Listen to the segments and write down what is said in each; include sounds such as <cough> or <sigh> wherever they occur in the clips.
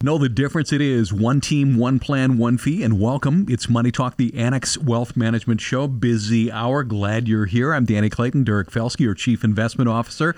Know the difference it is one team, one plan, one fee, and welcome. It's Money Talk, the Annex Wealth Management Show. Busy hour. Glad you're here. I'm Danny Clayton, Derek Felske, your Chief Investment Officer.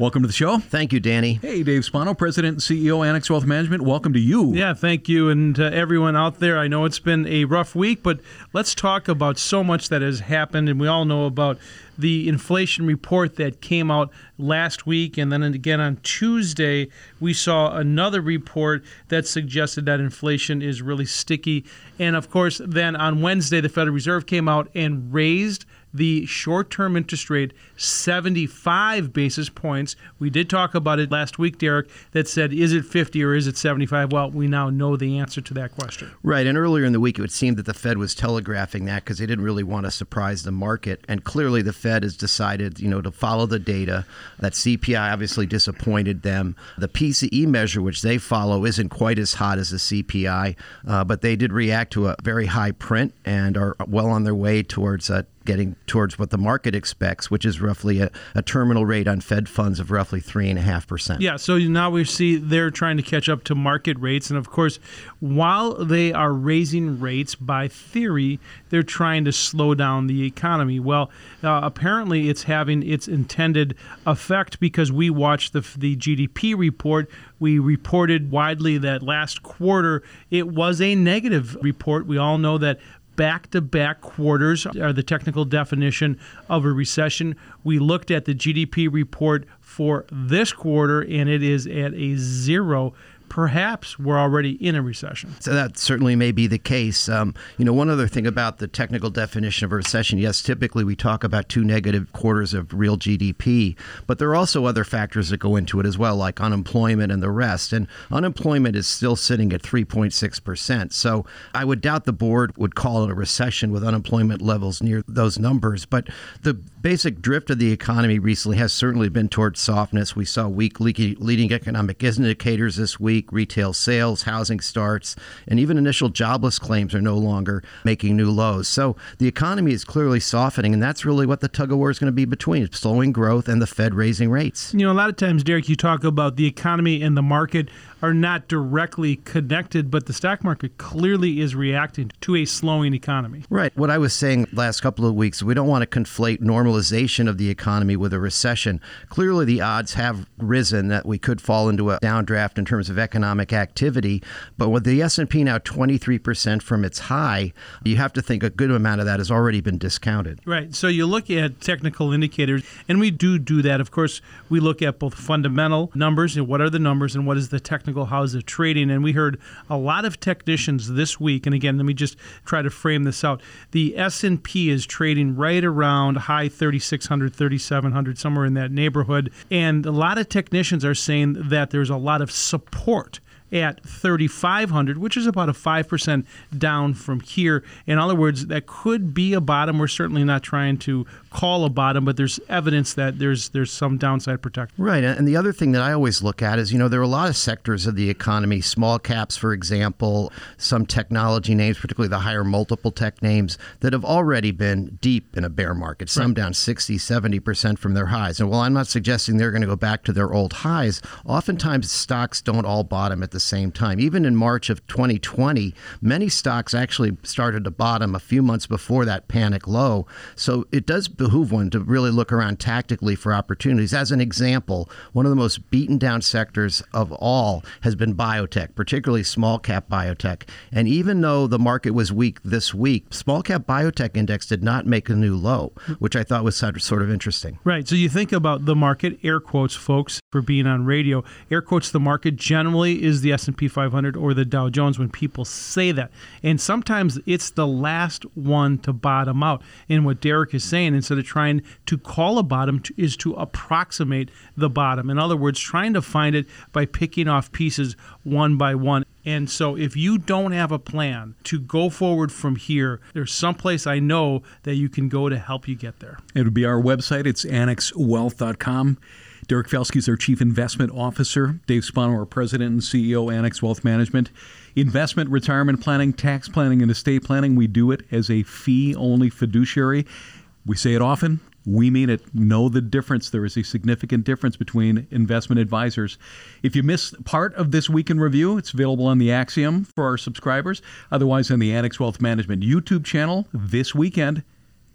Welcome to the show. Thank you, Danny. Hey, Dave Spano, President and CEO, Annex Wealth Management. Welcome to you. Yeah, thank you. And uh, everyone out there, I know it's been a rough week, but let's talk about so much that has happened. And we all know about the inflation report that came out last week. And then again on Tuesday, we saw another report that suggested that inflation is really sticky. And of course, then on Wednesday, the Federal Reserve came out and raised the short term interest rate 75 basis points. We did talk about it last week, Derek, that said, is it 50 or is it 75? Well, we now know the answer to that question. Right. And earlier in the week, it would seem that the Fed was telegraphing that because they didn't really want to surprise the market. And clearly, the Fed has decided, you know, to follow the data. That CPI obviously disappointed them. The PCE measure, which they follow, isn't quite as hot as the CPI, uh, but they did react to a very high print and are well on their way towards a getting towards what the market expects, which is roughly a, a terminal rate on Fed funds of roughly 3.5%. Yeah, so now we see they're trying to catch up to market rates. And of course, while they are raising rates, by theory, they're trying to slow down the economy. Well, uh, apparently it's having its intended effect because we watched the, the GDP report. We reported widely that last quarter it was a negative report. We all know that back to back quarters are the technical definition of a recession. We looked at the GDP report for this quarter, and it is at a zero perhaps we're already in a recession. So that certainly may be the case. Um, you know, one other thing about the technical definition of a recession, yes, typically we talk about two negative quarters of real GDP, but there are also other factors that go into it as well, like unemployment and the rest. And unemployment is still sitting at 3.6%. So I would doubt the board would call it a recession with unemployment levels near those numbers. But the basic drift of the economy recently has certainly been towards softness. We saw weak leading economic indicators this week week. Retail sales, housing starts, and even initial jobless claims are no longer making new lows. So the economy is clearly softening, and that's really what the tug of war is going to be between slowing growth and the Fed raising rates. You know, a lot of times, Derek, you talk about the economy and the market are not directly connected, but the stock market clearly is reacting to a slowing economy. Right. What I was saying last couple of weeks, we don't want to conflate normalization of the economy with a recession. Clearly, the odds have risen that we could fall into a downdraft in terms of economic activity. But with the S&P now 23% from its high, you have to think a good amount of that has already been discounted. Right. So you look at technical indicators, and we do do that. Of course, we look at both fundamental numbers and what are the numbers and what is the technical house of trading. And we heard a lot of technicians this week. And again, let me just try to frame this out. The S&P is trading right around high 3600, 3700, somewhere in that neighborhood. And a lot of technicians are saying that there's a lot of support at 3,500, which is about a 5% down from here. In other words, that could be a bottom. We're certainly not trying to call a bottom, but there's evidence that there's there's some downside protection. Right. And the other thing that I always look at is, you know, there are a lot of sectors of the economy, small caps, for example, some technology names, particularly the higher multiple tech names, that have already been deep in a bear market, some right. down 60, 70% from their highs. And while I'm not suggesting they're going to go back to their old highs, oftentimes stocks don't all bottom at the same time. Even in March of 2020, many stocks actually started to bottom a few months before that panic low. So it does behoove one to really look around tactically for opportunities. As an example, one of the most beaten down sectors of all has been biotech, particularly small cap biotech. And even though the market was weak this week, small cap biotech index did not make a new low, which I thought was sort of interesting. Right. So you think about the market, air quotes, folks, for being on radio. Air quotes, the market generally is the the S&P 500 or the Dow Jones when people say that. And sometimes it's the last one to bottom out. And what Derek is saying, instead of trying to call a bottom, is to approximate the bottom. In other words, trying to find it by picking off pieces one by one. And so, if you don't have a plan to go forward from here, there's someplace I know that you can go to help you get there. It would be our website. It's annexwealth.com. Derek Felske is our Chief Investment Officer. Dave Spano, our President and CEO, Annex Wealth Management. Investment, retirement planning, tax planning, and estate planning, we do it as a fee only fiduciary. We say it often, we mean it. Know the difference. There is a significant difference between investment advisors. If you missed part of this week in review, it's available on the Axiom for our subscribers. Otherwise, on the Annex Wealth Management YouTube channel this weekend.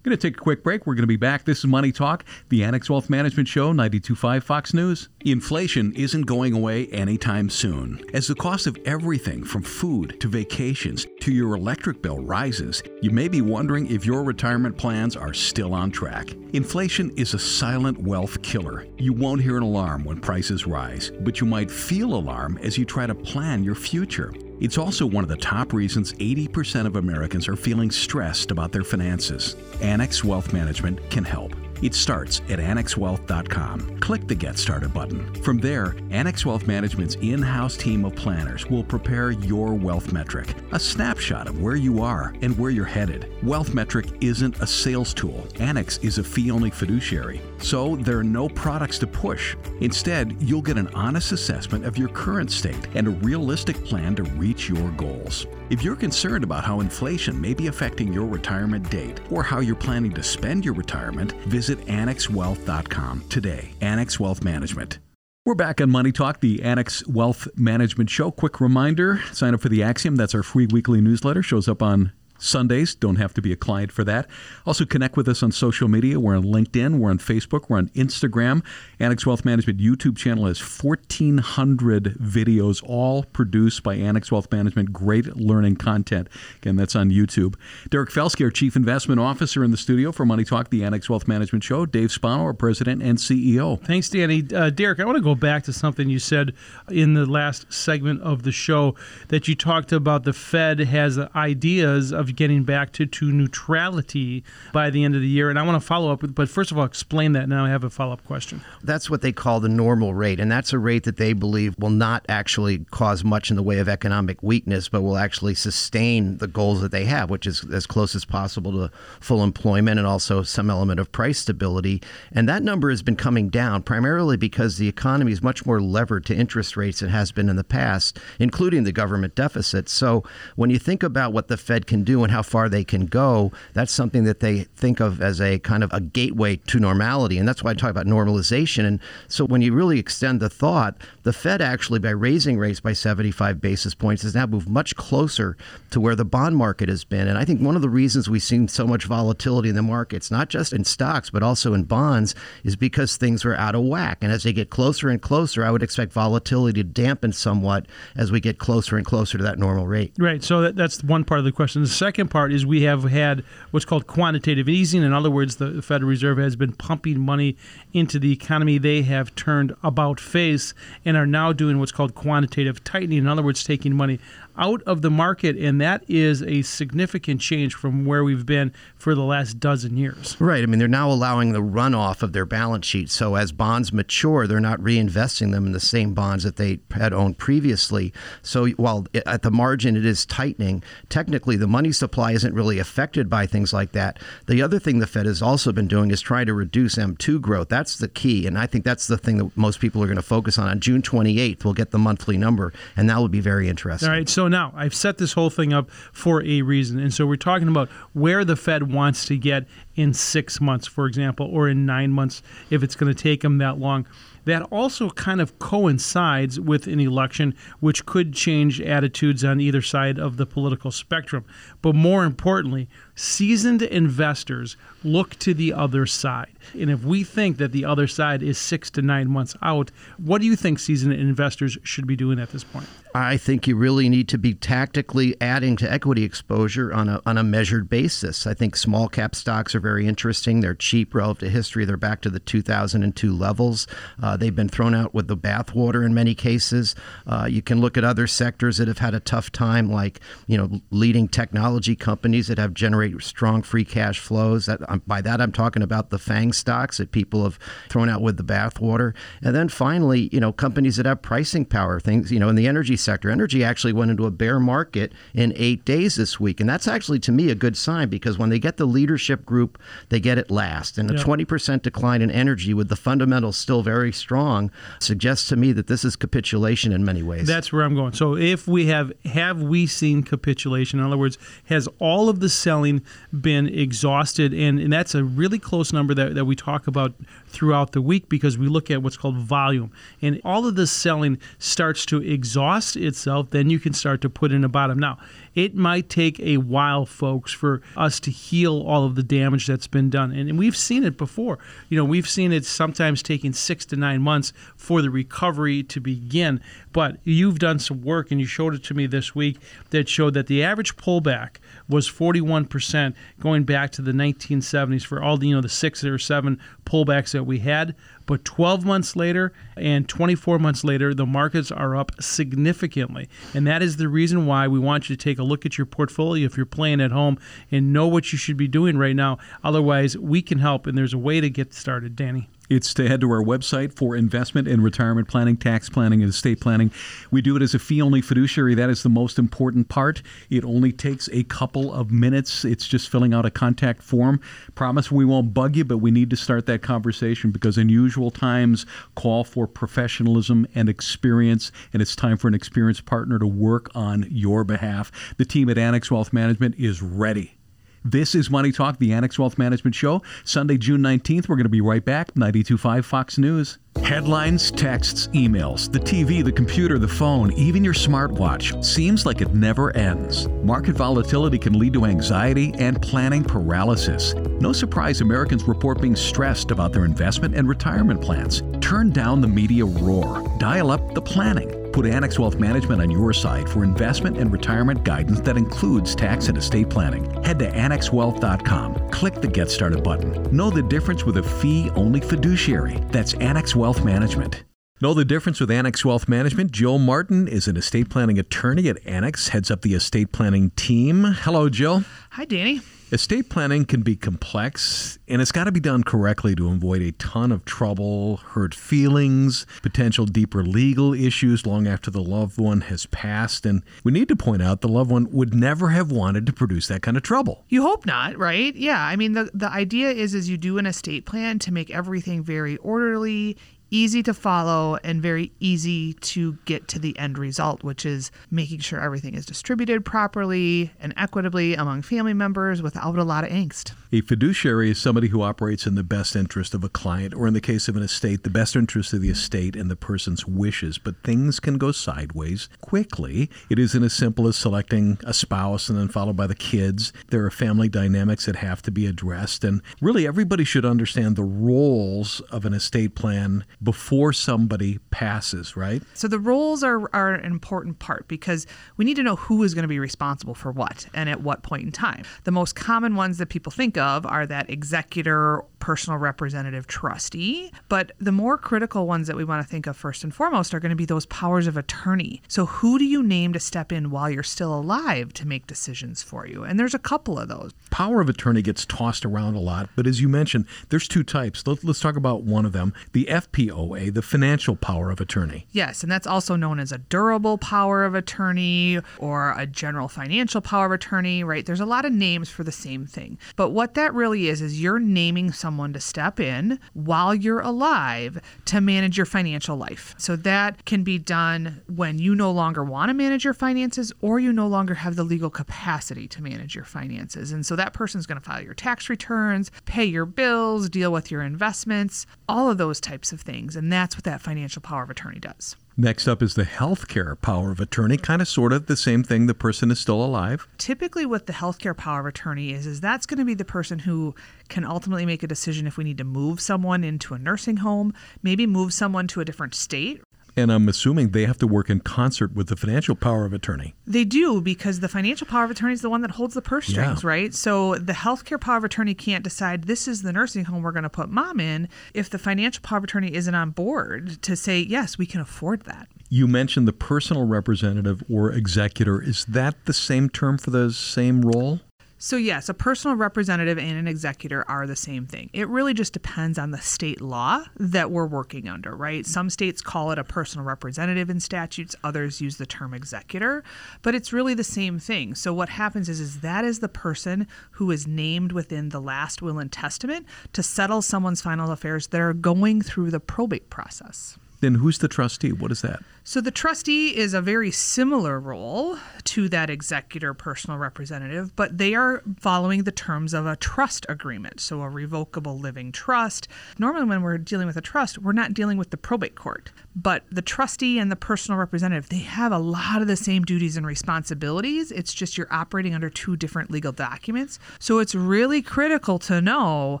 Going to take a quick break. We're going to be back. This is Money Talk, the Annex Wealth Management Show, 92.5 Fox News. Inflation isn't going away anytime soon. As the cost of everything from food to vacations to your electric bill rises, you may be wondering if your retirement plans are still on track. Inflation is a silent wealth killer. You won't hear an alarm when prices rise, but you might feel alarm as you try to plan your future. It's also one of the top reasons 80% of Americans are feeling stressed about their finances. Annex Wealth Management can help. It starts at annexwealth.com. Click the Get Started button. From there, Annex Wealth Management's in house team of planners will prepare your wealth metric, a snapshot of where you are and where you're headed. Wealth Metric isn't a sales tool, Annex is a fee only fiduciary, so there are no products to push. Instead, you'll get an honest assessment of your current state and a realistic plan to reach your goals. If you're concerned about how inflation may be affecting your retirement date or how you're planning to spend your retirement, visit annexwealth.com today. Annex Wealth Management. We're back on Money Talk, the Annex Wealth Management Show. Quick reminder sign up for the Axiom. That's our free weekly newsletter. Shows up on Sundays. Don't have to be a client for that. Also, connect with us on social media. We're on LinkedIn, we're on Facebook, we're on Instagram. Annex Wealth Management YouTube channel has 1,400 videos, all produced by Annex Wealth Management. Great learning content. Again, that's on YouTube. Derek Felske, our Chief Investment Officer in the studio for Money Talk, the Annex Wealth Management Show. Dave Spano, our President and CEO. Thanks, Danny. Uh, Derek, I want to go back to something you said in the last segment of the show that you talked about the Fed has ideas of getting back to, to neutrality by the end of the year. And I want to follow up with, but first of all, explain that. Now I have a follow up question. That's what they call the normal rate. And that's a rate that they believe will not actually cause much in the way of economic weakness, but will actually sustain the goals that they have, which is as close as possible to full employment and also some element of price stability. And that number has been coming down primarily because the economy is much more levered to interest rates than it has been in the past, including the government deficit. So when you think about what the Fed can do and how far they can go, that's something that they think of as a kind of a gateway to normality. And that's why I talk about normalization. And so when you really extend the thought, the Fed actually, by raising rates by 75 basis points, has now moved much closer to where the bond market has been. And I think one of the reasons we've seen so much volatility in the markets, not just in stocks, but also in bonds, is because things are out of whack. And as they get closer and closer, I would expect volatility to dampen somewhat as we get closer and closer to that normal rate. Right. So that, that's one part of the question. The second part is we have had what's called quantitative easing. In other words, the Federal Reserve has been pumping money into the economy. They have turned about face and are now doing what's called quantitative tightening. In other words, taking money out of the market, and that is a significant change from where we've been for the last dozen years. Right. I mean, they're now allowing the runoff of their balance sheet. So as bonds mature, they're not reinvesting them in the same bonds that they had owned previously. So while at the margin it is tightening, technically the money supply isn't really affected by things like that. The other thing the Fed has also been doing is trying to reduce M2 growth. That's the key. And I think that's the thing that most people are going to focus on. On June 28th, we'll get the monthly number, and that will be very interesting. All right. So so now I've set this whole thing up for a reason. And so we're talking about where the Fed wants to get in six months, for example, or in nine months if it's going to take them that long. That also kind of coincides with an election, which could change attitudes on either side of the political spectrum. But more importantly, seasoned investors look to the other side. And if we think that the other side is six to nine months out, what do you think seasoned investors should be doing at this point? I think you really need to be tactically adding to equity exposure on a, on a measured basis. I think small cap stocks are very interesting. They're cheap relative to history. They're back to the 2002 levels. Uh, they've been thrown out with the bathwater in many cases. Uh, you can look at other sectors that have had a tough time, like you know leading technology companies that have generated strong free cash flows. That um, by that I'm talking about the FANG stocks that people have thrown out with the bathwater. And then finally, you know companies that have pricing power. Things you know in the energy sector. Energy actually went into a bear market in eight days this week. And that's actually, to me, a good sign because when they get the leadership group, they get it last. And a 20% decline in energy with the fundamentals still very strong suggests to me that this is capitulation in many ways. That's where I'm going. So if we have, have we seen capitulation? In other words, has all of the selling been exhausted? And, and that's a really close number that, that we talk about throughout the week because we look at what's called volume. And all of this selling starts to exhaust itself, then you can start to put in a bottom. Now, it might take a while, folks, for us to heal all of the damage that's been done. And, and we've seen it before. You know, we've seen it sometimes taking six to nine months for the recovery to begin. But you've done some work and you showed it to me this week that showed that the average pullback was 41% going back to the 1970s for all the, you know, the six or seven pullbacks that we had. But 12 months later and 24 months later, the markets are up significantly. And that is the reason why we want you to take a look at your portfolio if you're playing at home and know what you should be doing right now. Otherwise, we can help, and there's a way to get started, Danny. It's to head to our website for investment and retirement planning, tax planning, and estate planning. We do it as a fee only fiduciary. That is the most important part. It only takes a couple of minutes. It's just filling out a contact form. Promise we won't bug you, but we need to start that conversation because unusual times call for professionalism and experience, and it's time for an experienced partner to work on your behalf. The team at Annex Wealth Management is ready. This is Money Talk, the Annex Wealth Management Show. Sunday, June 19th. We're going to be right back. 92.5 Fox News. Headlines, texts, emails, the TV, the computer, the phone, even your smartwatch. Seems like it never ends. Market volatility can lead to anxiety and planning paralysis. No surprise Americans report being stressed about their investment and retirement plans. Turn down the media roar. Dial up the planning. Put Annex Wealth Management on your side for investment and retirement guidance that includes tax and estate planning. Head to annexwealth.com. Click the Get Started button. Know the difference with a fee only fiduciary. That's Annex Wealth Management. Know the difference with Annex Wealth Management? Jill Martin is an estate planning attorney at Annex, heads up the estate planning team. Hello, Jill. Hi, Danny. Estate planning can be complex, and it's got to be done correctly to avoid a ton of trouble, hurt feelings, potential deeper legal issues long after the loved one has passed. And we need to point out the loved one would never have wanted to produce that kind of trouble. You hope not, right? Yeah. I mean, the, the idea is, is you do an estate plan to make everything very orderly, easy to follow and very easy to get to the end result, which is making sure everything is distributed properly and equitably among family members without a lot of angst. A fiduciary is somebody who operates in the best interest of a client, or in the case of an estate, the best interest of the estate and the person's wishes. But things can go sideways quickly. It isn't as simple as selecting a spouse and then followed by the kids. There are family dynamics that have to be addressed. And really, everybody should understand the roles of an estate plan before somebody passes, right? So the roles are, are an important part because we need to know who is going to be responsible for what and at what point in time. The most common ones that people think of are that executor, personal representative, trustee. But the more critical ones that we want to think of first and foremost are going to be those powers of attorney. So who do you name to step in while you're still alive to make decisions for you? And there's a couple of those. Power of attorney gets tossed around a lot, but as you mentioned, there's two types. Let's talk about one of them the The financial power of attorney. Yes, and that's also known as a durable power of attorney or a general financial power of attorney, right? There's a lot of names for the same thing. But what that really is, is you're naming someone to step in while you're alive to manage your financial life. So that can be done when you no longer want to manage your finances or you no longer have the legal capacity to manage your finances. And so that person's going to file your tax returns, pay your bills, deal with your investments, all of those types of things. And that's what that financial power of attorney does. Next up is the healthcare power of attorney, kind of sort of the same thing. The person is still alive. Typically, what the healthcare power of attorney is, is that's going to be the person who can ultimately make a decision if we need to move someone into a nursing home, maybe move someone to a different state, and I'm assuming they have to work in concert with the financial power of attorney. They do because the financial power of attorney is the one that holds the purse strings, Yeah. right? So the healthcare power of attorney can't decide this is the nursing home we're going to put mom in if the financial power of attorney isn't on board to say, yes, we can afford that. You mentioned the personal representative or executor. Is that the same term for the same role? So, yes, a personal representative and an executor are the same thing. It really just depends on the state law that we're working under, right? Some states call it a personal representative in statutes, others use the term executor, but it's really the same thing. So, what happens is, is that is the person who is named within the last will and testament to settle someone's final affairs that are going through the probate process. Then who's the trustee? What is that? So the trustee is a very similar role to that executor personal representative, but they are following the terms of a trust agreement. So a revocable living trust. Normally, when we're dealing with a trust, we're not dealing with the probate court. But the trustee and the personal representative, they have a lot of the same duties and responsibilities. It's just you're operating under two different legal documents. So it's really critical to know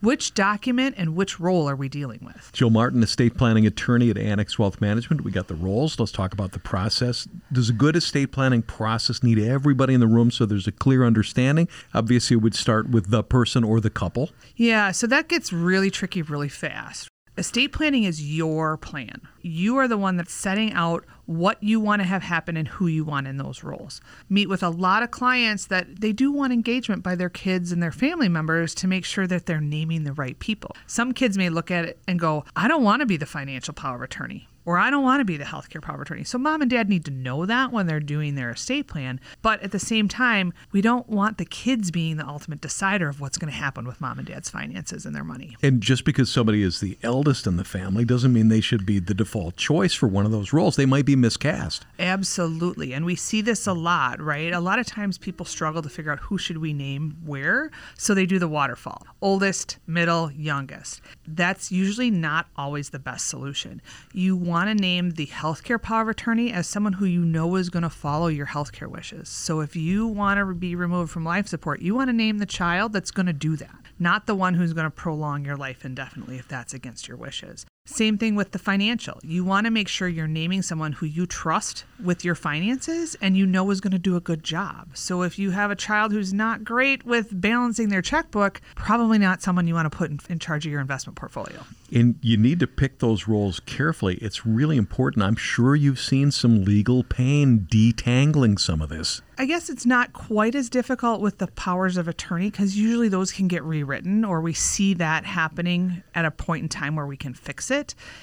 which document and which role are we dealing with. Jill Martin, estate planning attorney at Annex Wealth Management. We got the roles. Let's talk about the process. Does a good estate planning process need everybody in the room so there's a clear understanding? Obviously, it would start with the person or the couple. Yeah, so that gets really tricky really fast. Estate planning is your plan. You are the one that's setting out what you want to have happen and who you want in those roles. Meet with a lot of clients that they do want engagement by their kids and their family members to make sure that they're naming the right people. Some kids may look at it and go, I don't want to be the financial power attorney or I don't want to be the healthcare power of attorney. So mom and dad need to know that when they're doing their estate plan. But at the same time, we don't want the kids being the ultimate decider of what's going to happen with mom and dad's finances and their money. And just because somebody is the eldest in the family doesn't mean they should be the default choice for one of those roles. They might be miscast. Absolutely. And we see this a lot, right? A lot of times people struggle to figure out who should we name where. So they do the waterfall. Oldest, middle, youngest. That's usually not always the best solution. You want to name the healthcare power of attorney as someone who you know is going to follow your healthcare wishes. So if you want to be removed from life support, you want to name the child that's going to do that, not the one who's going to prolong your life indefinitely if that's against your wishes. Same thing with the financial. You want to make sure you're naming someone who you trust with your finances and you know is going to do a good job. So if you have a child who's not great with balancing their checkbook, probably not someone you want to put in, in charge of your investment portfolio. And you need to pick those roles carefully. It's really important. I'm sure you've seen some legal pain detangling some of this. I guess it's not quite as difficult with the powers of attorney because usually those can get rewritten or we see that happening at a point in time where we can fix it.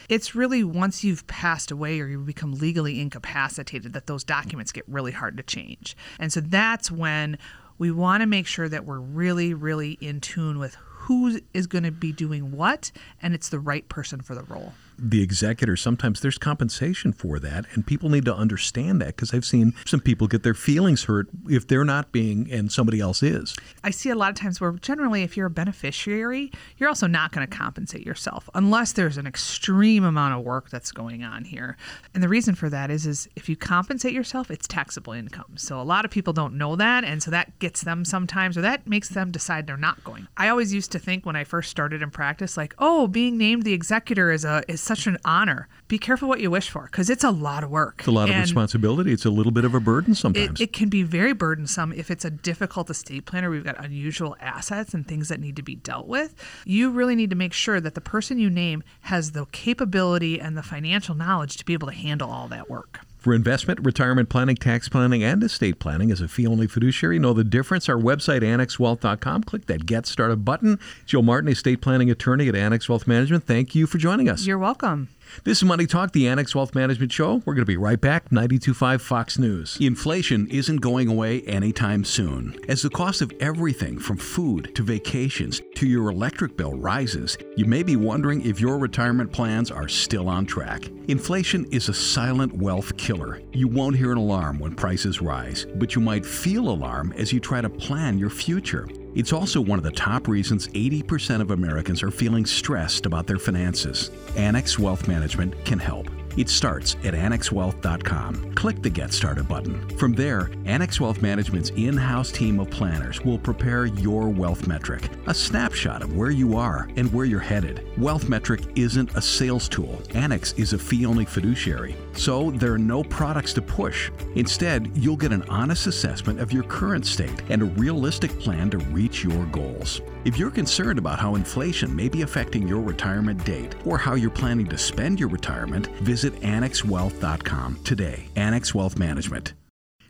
It's really once you've passed away or you become legally incapacitated that those documents get really hard to change. And so that's when we want to make sure that we're really, really in tune with who is going to be doing what and it's the right person for the role. The executor, sometimes there's compensation for that, and people need to understand that because I've seen some people get their feelings hurt if they're not being and somebody else is. I see a lot of times where generally, if you're a beneficiary, you're also not going to compensate yourself unless there's an extreme amount of work that's going on here. And the reason for that is, is if you compensate yourself, it's taxable income. So a lot of people don't know that, and so that gets them sometimes, or that makes them decide they're not going. I always used to think when I first started in practice, like, oh, being named the executor is a is such an honor. Be careful what you wish for, because it's a lot of work. It's a lot of And- responsibility. It's a little bit of a burden sometimes. it, it can be very burdensome if it's a difficult estate planner. We've got unusual assets and things that need to be dealt with. You really need to make sure that the person you name has the capability and the financial knowledge to be able to handle all that work. For investment, retirement planning, tax planning, and estate planning as a fee only fiduciary, know the difference. Our website, annexwealth.com. Click that Get Started button. Joe Martin, estate planning attorney at Annex Wealth Management. Thank you for joining us. You're welcome. This is Money Talk, the Annex Wealth Management Show. We're going to be right back. 92.5 Fox News. Inflation isn't going away anytime soon. As the cost of everything from food to vacations to your electric bill rises, you may be wondering if your retirement plans are still on track. Inflation is a silent wealth killer. You won't hear an alarm when prices rise, but you might feel alarm as you try to plan your future. It's also one of the top reasons 80% of Americans are feeling stressed about their finances. Annex Wealth Management can help. It starts at annexwealth.com. Click the Get Started button. From there, Annex Wealth Management's in house team of planners will prepare your wealth metric, a snapshot of where you are and where you're headed. Wealth Metric isn't a sales tool, Annex is a fee only fiduciary. So there are no products to push. Instead, you'll get an honest assessment of your current state and a realistic plan to reach your goals. If you're concerned about how inflation may be affecting your retirement date or how you're planning to spend your retirement, visit annexwealth.com today. Annex Wealth Management.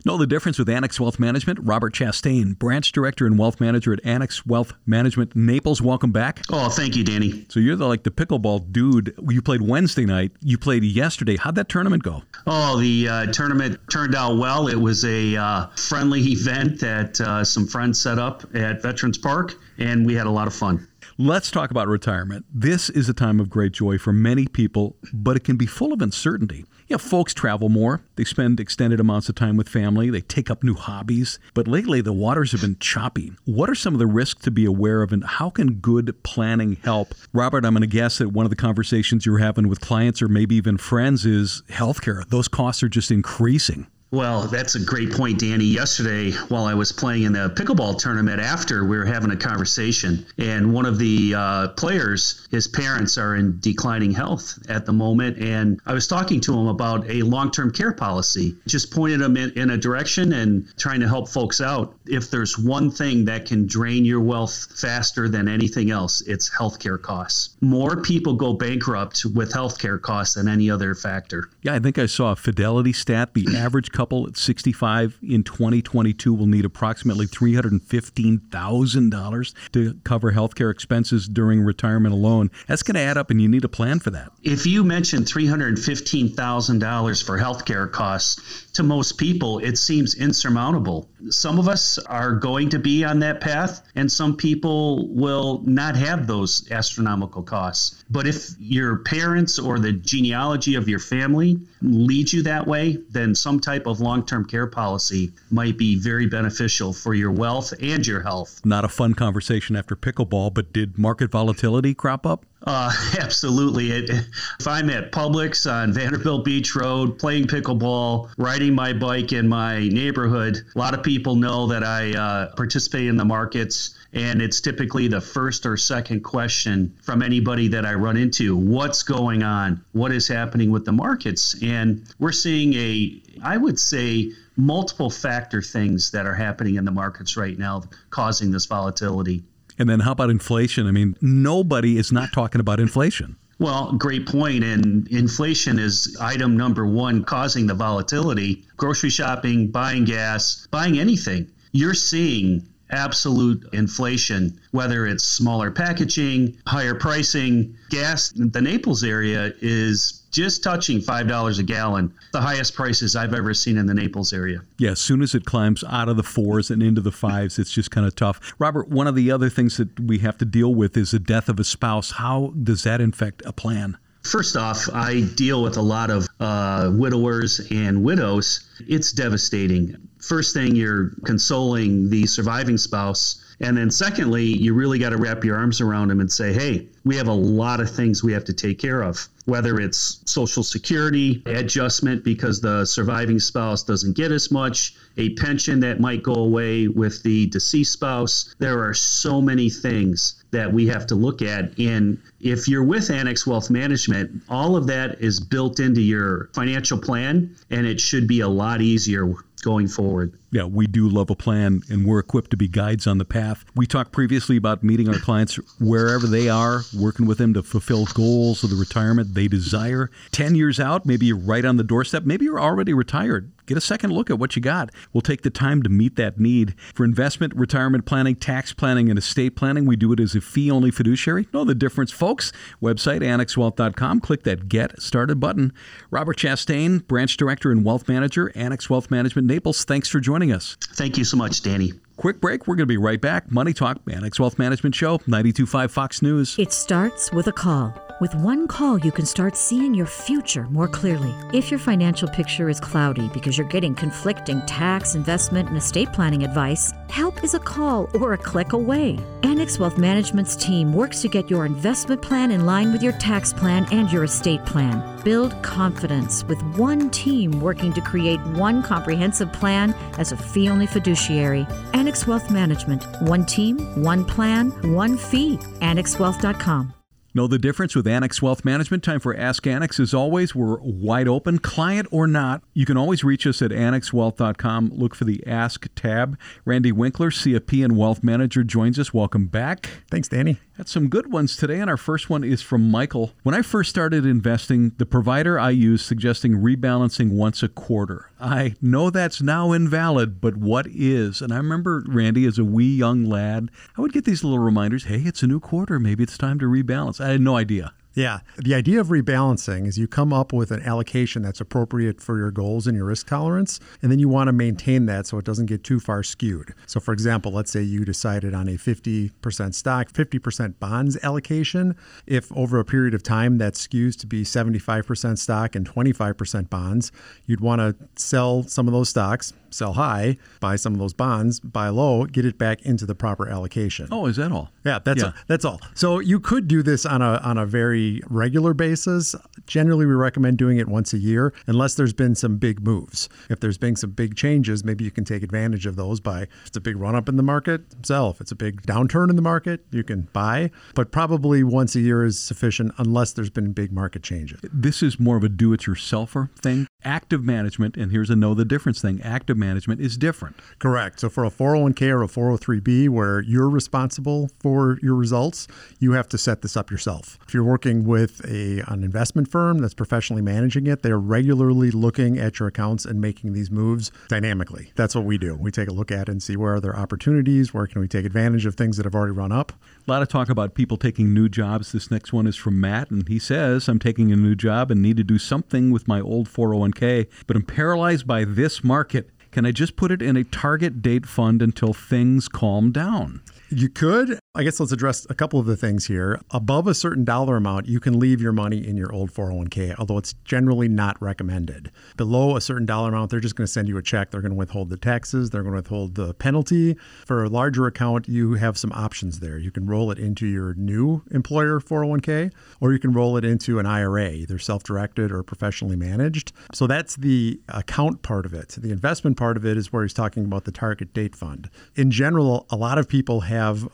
Know the difference with Annex Wealth Management? Robert Chastain, branch director and wealth manager at Annex Wealth Management Naples. Welcome back. Oh, thank you, Danny. So you're the, like the pickleball dude. You played Wednesday night. You played yesterday. How'd that tournament go? Oh, the uh, tournament turned out well. It was a uh, friendly <laughs> event that uh, some friends set up at Veterans Park, and we had a lot of fun. Let's talk about retirement. This is a time of great joy for many people, but it can be full of uncertainty. Yeah, folks travel more. They spend extended amounts of time with family. They take up new hobbies. But lately, the waters have been choppy. What are some of the risks to be aware of, and how can good planning help? Robert, I'm going to guess that one of the conversations you're having with clients or maybe even friends is healthcare. Those costs are just increasing. Well, that's a great point, Danny. Yesterday, while I was playing in the pickleball tournament, after we were having a conversation, and one of the uh, players, his parents are in declining health at the moment, and I was talking to him about a long-term care policy. Just pointed him in, in a direction and trying to help folks out. If there's one thing that can drain your wealth faster than anything else, it's healthcare costs. More people go bankrupt with healthcare costs than any other factor. Yeah, I think I saw a fidelity stat. The average couple couple at 65 in 2022 will need approximately $315,000 to cover healthcare expenses during retirement alone. That's going to add up, and you need a plan for that. If you mention $315,000 for healthcare costs, to most people, it seems insurmountable. Some of us are going to be on that path, and some people will not have those astronomical costs. But if your parents or the genealogy of your family leads you that way, then some type of long term care policy might be very beneficial for your wealth and your health. Not a fun conversation after pickleball, but did market volatility crop up? Uh, <laughs> absolutely. It, if I'm at Publix on Vanderbilt Beach Road playing pickleball, riding my bike in my neighborhood, a lot of people know that I uh, participate in the markets. And it's typically the first or second question from anybody that I run into What's going on? What is happening with the markets? And we're seeing a, I would say, multiple factor things that are happening in the markets right now causing this volatility. And then how about inflation? I mean, nobody is not talking about inflation. Well, great point. And inflation is item number one causing the volatility. Grocery shopping, buying gas, buying anything. You're seeing absolute inflation, whether it's smaller packaging, higher pricing. Gas, the Naples area is just touching $5 a gallon, the highest prices I've ever seen in the Naples area. Yeah, as soon as it climbs out of the fours and into the fives, it's just kind of tough. Robert, one of the other things that we have to deal with is the death of a spouse. How does that affect a plan? First off, I deal with a lot of uh, widowers and widows. It's devastating. First thing, you're consoling the surviving spouse. And then, secondly, you really got to wrap your arms around them and say, hey, we have a lot of things we have to take care of whether it's Social Security adjustment because the surviving spouse doesn't get as much, a pension that might go away with the deceased spouse. There are so many things that we have to look at. And if you're with Annex Wealth Management, all of that is built into your financial plan, and it should be a lot easier going forward. Yeah, we do love a plan, and we're equipped to be guides on the path. We talked previously about meeting our clients wherever they are, working with them to fulfill goals of the retirement they desire. 10 years out, maybe you're right on the doorstep, maybe you're already retired. Get a second look at what you got. We'll take the time to meet that need. For investment, retirement planning, tax planning, and estate planning, we do it as a fee only fiduciary. Know the difference, folks. Website annexwealth.com. Click that Get Started button. Robert Chastain, Branch Director and Wealth Manager, Annex Wealth Management Naples. Thanks for joining us. Thank you so much, Danny. Quick break. We're going to be right back. Money Talk, Annex Wealth Management Show, 925 Fox News. It starts with a call. With one call, you can start seeing your future more clearly. If your financial picture is cloudy because you're getting conflicting tax, investment, and estate planning advice, help is a call or a click away. Annex Wealth Management's team works to get your investment plan in line with your tax plan and your estate plan. Build confidence with one team working to create one comprehensive plan as a fee only fiduciary. Annex Wealth Management. One team, one plan, one fee. AnnexWealth.com. Know the difference with Annex Wealth Management? Time for Ask Annex. As always, we're wide open, client or not. You can always reach us at annexwealth.com. Look for the Ask tab. Randy Winkler, CFP and Wealth Manager, joins us. Welcome back. Thanks, Danny. Had some good ones today, and our first one is from Michael. When I first started investing, the provider I used suggesting rebalancing once a quarter. I know that's now invalid, but what is? And I remember, Randy, as a wee young lad, I would get these little reminders hey, it's a new quarter. Maybe it's time to rebalance. I had no idea. Yeah. The idea of rebalancing is you come up with an allocation that's appropriate for your goals and your risk tolerance, and then you want to maintain that so it doesn't get too far skewed. So, for example, let's say you decided on a 50% stock, 50% bonds allocation. If over a period of time that skews to be 75% stock and 25% bonds, you'd want to sell some of those stocks, sell high, buy some of those bonds, buy low, get it back into the proper allocation. Oh, is that all? Yeah, that's Yeah. A, that's all. So you could do this on a on a very regular basis. Generally, we recommend doing it once a year, unless there's been some big moves. If there's been some big changes, maybe you can take advantage of those by if it's a big run up in the market, sell. If it's a big downturn in the market, you can buy. But probably once a year is sufficient, unless there's been big market changes. This is more of a do it yourselfer thing. Active management, and here's a know the difference thing active management is different. Correct. So for a 401k or a 403b where you're responsible for your results, you have to set this up yourself. If you're working with a an investment firm that's professionally managing it, they're regularly looking at your accounts and making these moves dynamically. That's what we do. We take a look at it and see where are there opportunities, where can we take advantage of things that have already run up. A lot of talk about people taking new jobs. This next one is from Matt, and he says, I'm taking a new job and need to do something with my old 401k, but I'm paralyzed by this market. Can I just put it in a target date fund until things calm down? You could. I guess let's address a couple of the things here. Above a certain dollar amount, you can leave your money in your old 401k, although it's generally not recommended. Below a certain dollar amount, they're just going to send you a check. They're going to withhold the taxes, they're going to withhold the penalty. For a larger account, you have some options there. You can roll it into your new employer 401k, or you can roll it into an IRA, either self directed or professionally managed. So that's the account part of it. The investment part of it is where he's talking about the target date fund. In general, a lot of people have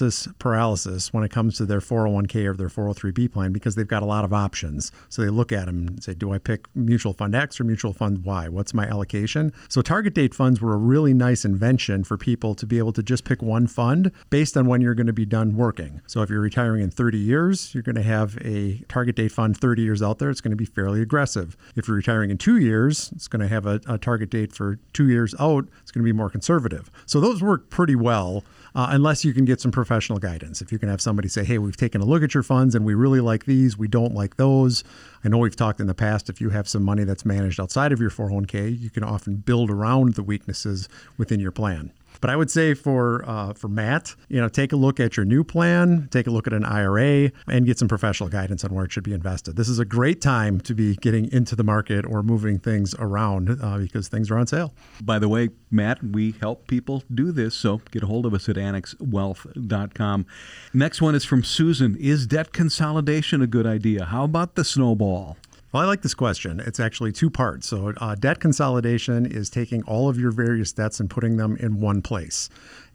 analysis paralysis when it comes to their 401k or their 403b plan because they've got a lot of options. So they look at them and say, do I pick mutual fund X or mutual fund Y? What's my allocation? So target date funds were a really nice invention for people to be able to just pick one fund based on when you're going to be done working. So if you're retiring in 30 years, you're going to have a target date fund 30 years out there. It's going to be fairly aggressive. If you're retiring in two years, it's going to have a, a target date for two years out. It's going to be more conservative. So those work pretty well uh, unless you can get some professional guidance. If you can have somebody say, hey, we've taken a look at your funds and we really like these, we don't like those. I know we've talked in the past, if you have some money that's managed outside of your 401k, you can often build around the weaknesses within your plan. But I would say for uh, for Matt, you know, take a look at your new plan, take a look at an IRA, and get some professional guidance on where it should be invested. This is a great time to be getting into the market or moving things around uh, because things are on sale. By the way, Matt, we help people do this, so get a hold of us at annexwealth.com. Next one is from Susan. Is debt consolidation a good idea? How about the snowball? Well, I like this question. It's actually two parts. So, uh, debt consolidation is taking all of your various debts and putting them in one place.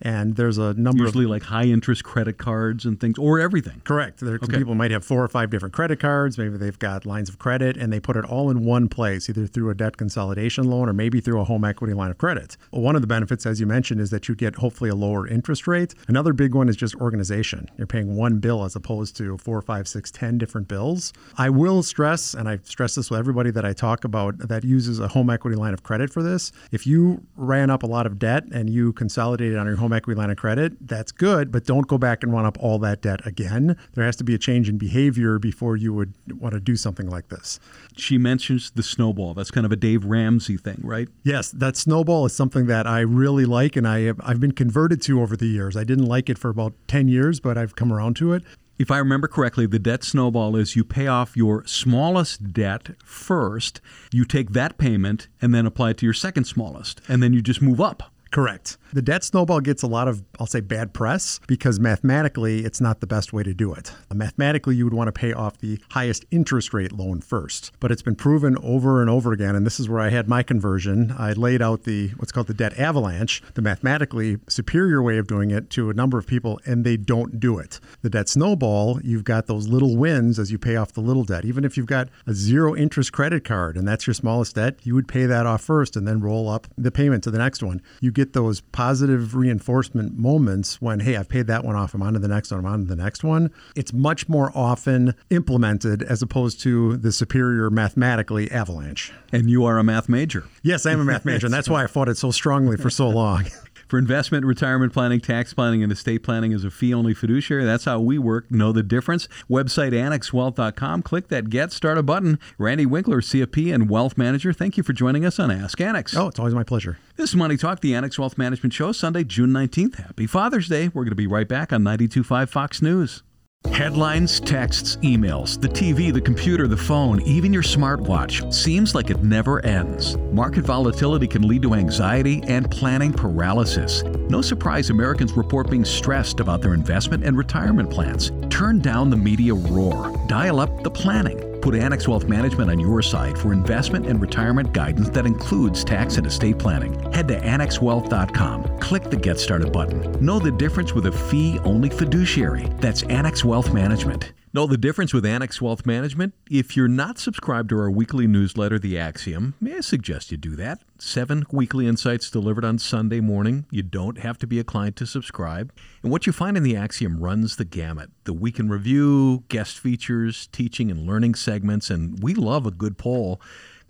And there's a number Usually of like high interest credit cards and things, or everything. Correct. There, Okay. People might have four or five different credit cards. Maybe they've got lines of credit and they put it all in one place, either through a debt consolidation loan or maybe through a home equity line of credit. Well, one of the benefits, as you mentioned, is that you get hopefully a lower interest rate. Another big one is just organization. You're paying one bill as opposed to four, five, six, ten different bills. I will stress, and I stress this with everybody that I talk about that uses a home equity line of credit for this. If you ran up a lot of debt and you consolidated on your home equity line of credit, that's good, but don't go back and run up all that debt again. There has to be a change in behavior before you would want to do something like this. She mentions the snowball. That's kind of a Dave Ramsey thing, right? Yes, that snowball is something that I really like and I have, I've been converted to over the years. I didn't like it for about 10 years, but I've come around to it. If I remember correctly, the debt snowball is you pay off your smallest debt first, you take that payment, and then apply it to your second smallest, and then you just move up. Correct. The debt snowball gets a lot of, I'll say, bad press because mathematically it's not the best way to do it. Mathematically, you would want to pay off the highest interest rate loan first. But it's been proven over and over again, and this is where I had my conversion. I laid out the what's called the debt avalanche, the mathematically superior way of doing it to a number of people, and they don't do it. The debt snowball, you've got those little wins as you pay off the little debt. Even if you've got a zero interest credit card and that's your smallest debt, you would pay that off first and then roll up the payment to the next one. You get those positive reinforcement moments when, hey, I've paid that one off, I'm on to the next one, I'm on to the next one. It's much more often implemented as opposed to the superior mathematically avalanche. And you are a math major. Yes, I am a math major, and that's why I fought it so strongly for so long. <laughs> For investment, retirement planning, tax planning, and estate planning as a fee only fiduciary, that's how we work. Know the difference? Website annexwealth.com. Click that Get Started button. Randy Winkler, CFP and Wealth Manager, thank you for joining us on Ask Annex. Oh, it's always my pleasure. This is Money Talk, the Annex Wealth Management Show, Sunday, June 19th. Happy Father's Day. We're going to be right back on 92.5 Fox News. Headlines, texts, emails, the TV, the computer, the phone, even your smartwatch. Seems like it never ends. Market volatility can lead to anxiety and planning paralysis. No surprise Americans report being stressed about their investment and retirement plans. Turn down the media roar. Dial up the planning. Put Annex Wealth Management on your side for investment and retirement guidance that includes tax and estate planning. Head to annexwealth.com. Click the Get Started button. Know the difference with a fee only fiduciary. That's Annex Wealth Management. Know the difference with Annex Wealth Management? If you're not subscribed to our weekly newsletter, The Axiom, may I suggest you do that? Seven weekly insights delivered on Sunday morning. You don't have to be a client to subscribe. And what you find in The Axiom runs the gamut the week in review, guest features, teaching and learning segments, and we love a good poll